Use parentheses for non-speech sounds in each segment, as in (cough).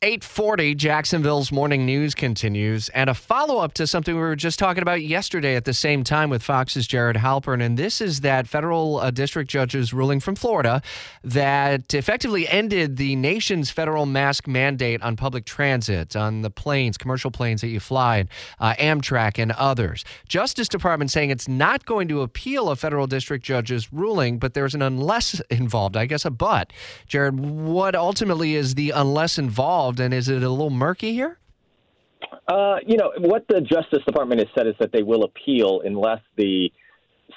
840 Jacksonville's morning news continues. And a follow-up to something we were just talking about yesterday at the same time with Fox's Jared Halpern. And this is that federal uh, district judge's ruling from Florida that effectively ended the nation's federal mask mandate on public transit on the planes commercial planes that you fly uh, Amtrak and others. Justice Department saying it's not going to appeal a federal district judge's ruling but there's an unless involved I guess a but. Jared what ultimately is the unless involved involved, and is it a little murky here? Uh, you know, what the Justice Department has said is that they will appeal unless the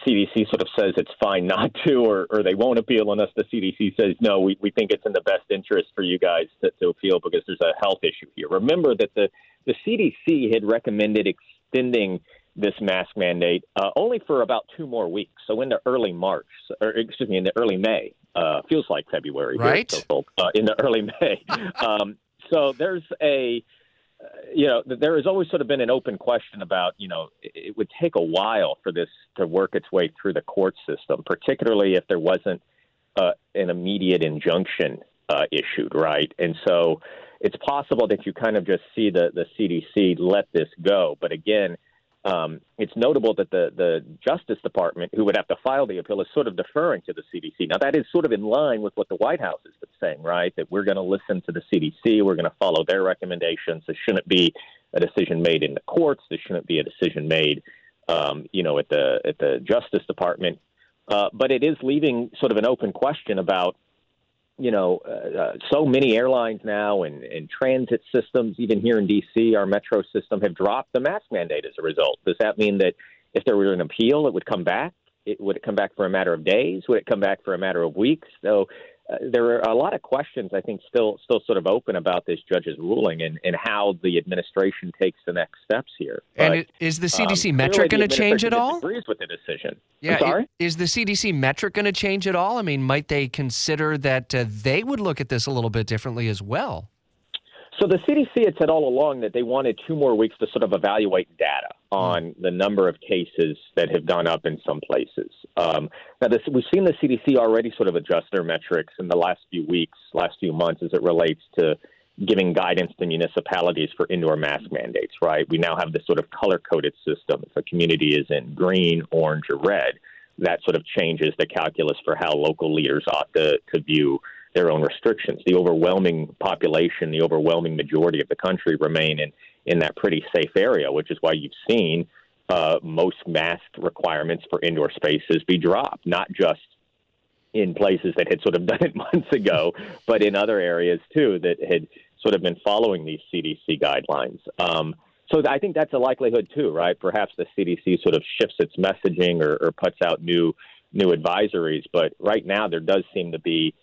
CDC sort of says it's fine not (laughs) to, or, or they won't appeal unless the CDC says, no, we, we think it's in the best interest for you guys to, to appeal because there's a health issue here. Remember that the, the CDC had recommended extending this mask mandate uh, only for about two more weeks. So into early March, or excuse me, in the early May. Uh, feels like February, right? Here, so, uh, in the early (laughs) May. Um, so there's a uh, you know, there has always sort of been an open question about, you know, it would take a while for this to work its way through the court system, particularly if there wasn't uh, an immediate injunction uh, issued, right? And so it's possible that you kind of just see the, the CDC let this go. But again, um, it's notable that the, the Justice Department, who would have to file the appeal, is sort of deferring to the CDC. Now, that is sort of in line with what the White House has been saying, right? That we're going to listen to the CDC, we're going to follow their recommendations. This shouldn't be a decision made in the courts. This shouldn't be a decision made, um, you know, at the at the Justice Department. Uh, but it is leaving sort of an open question about you know, uh, uh, so many airlines now and, and transit systems, even here in D.C., our metro system have dropped the mask mandate as a result. Does that mean that if there were an appeal, it would come back? It, would it come back for a matter of days? Would it come back for a matter of weeks? So there are a lot of questions I think still still sort of open about this judge's ruling and, and how the administration takes the next steps here. But, and it, is the CDC um, metric going to change at all? Agrees with the decision. Yeah, sorry? Is the CDC metric going to change at all? I mean, might they consider that uh, they would look at this a little bit differently as well? So the CDC had said all along that they wanted two more weeks to sort of evaluate data on the number of cases that have gone up in some places. Um, now, this, we've seen the CDC already sort of adjust their metrics in the last few weeks, last few months, as it relates to giving guidance to municipalities for indoor mask mandates. Right? We now have this sort of color coded system. If a community is in green, orange, or red, that sort of changes the calculus for how local leaders ought to, to view their own restrictions. The overwhelming population, the overwhelming majority of the country remain in, in that pretty safe area, which is why you've seen uh, most mask requirements for indoor spaces be dropped, not just in places that had sort of (laughs) done it months ago, but in other areas too that had sort of been following these CDC guidelines. Um, so I think that's a likelihood too, right? Perhaps the CDC sort of shifts its messaging or, or puts out new new advisories, but right now there does seem to be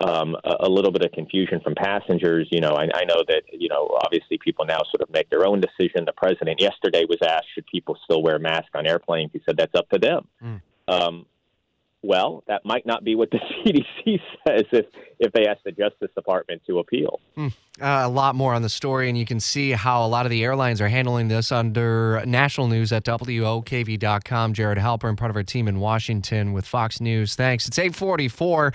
um, a, a, little bit of confusion from passengers. You know, I, I, know that you know obviously people now sort of make their own decision. The president yesterday was asked should people still wear masks on airplanes. He said that's up to them. Mm. Um, well, that might not be what the (laughs) CDC says if, if they ask the Justice Department to appeal. Mm. Uh, a lot more on the story, and you can see how a lot of the airlines are handling this under national news at WOKV.com. Jared Halpern, part of our team in Washington with Fox News. Thanks. It's 844.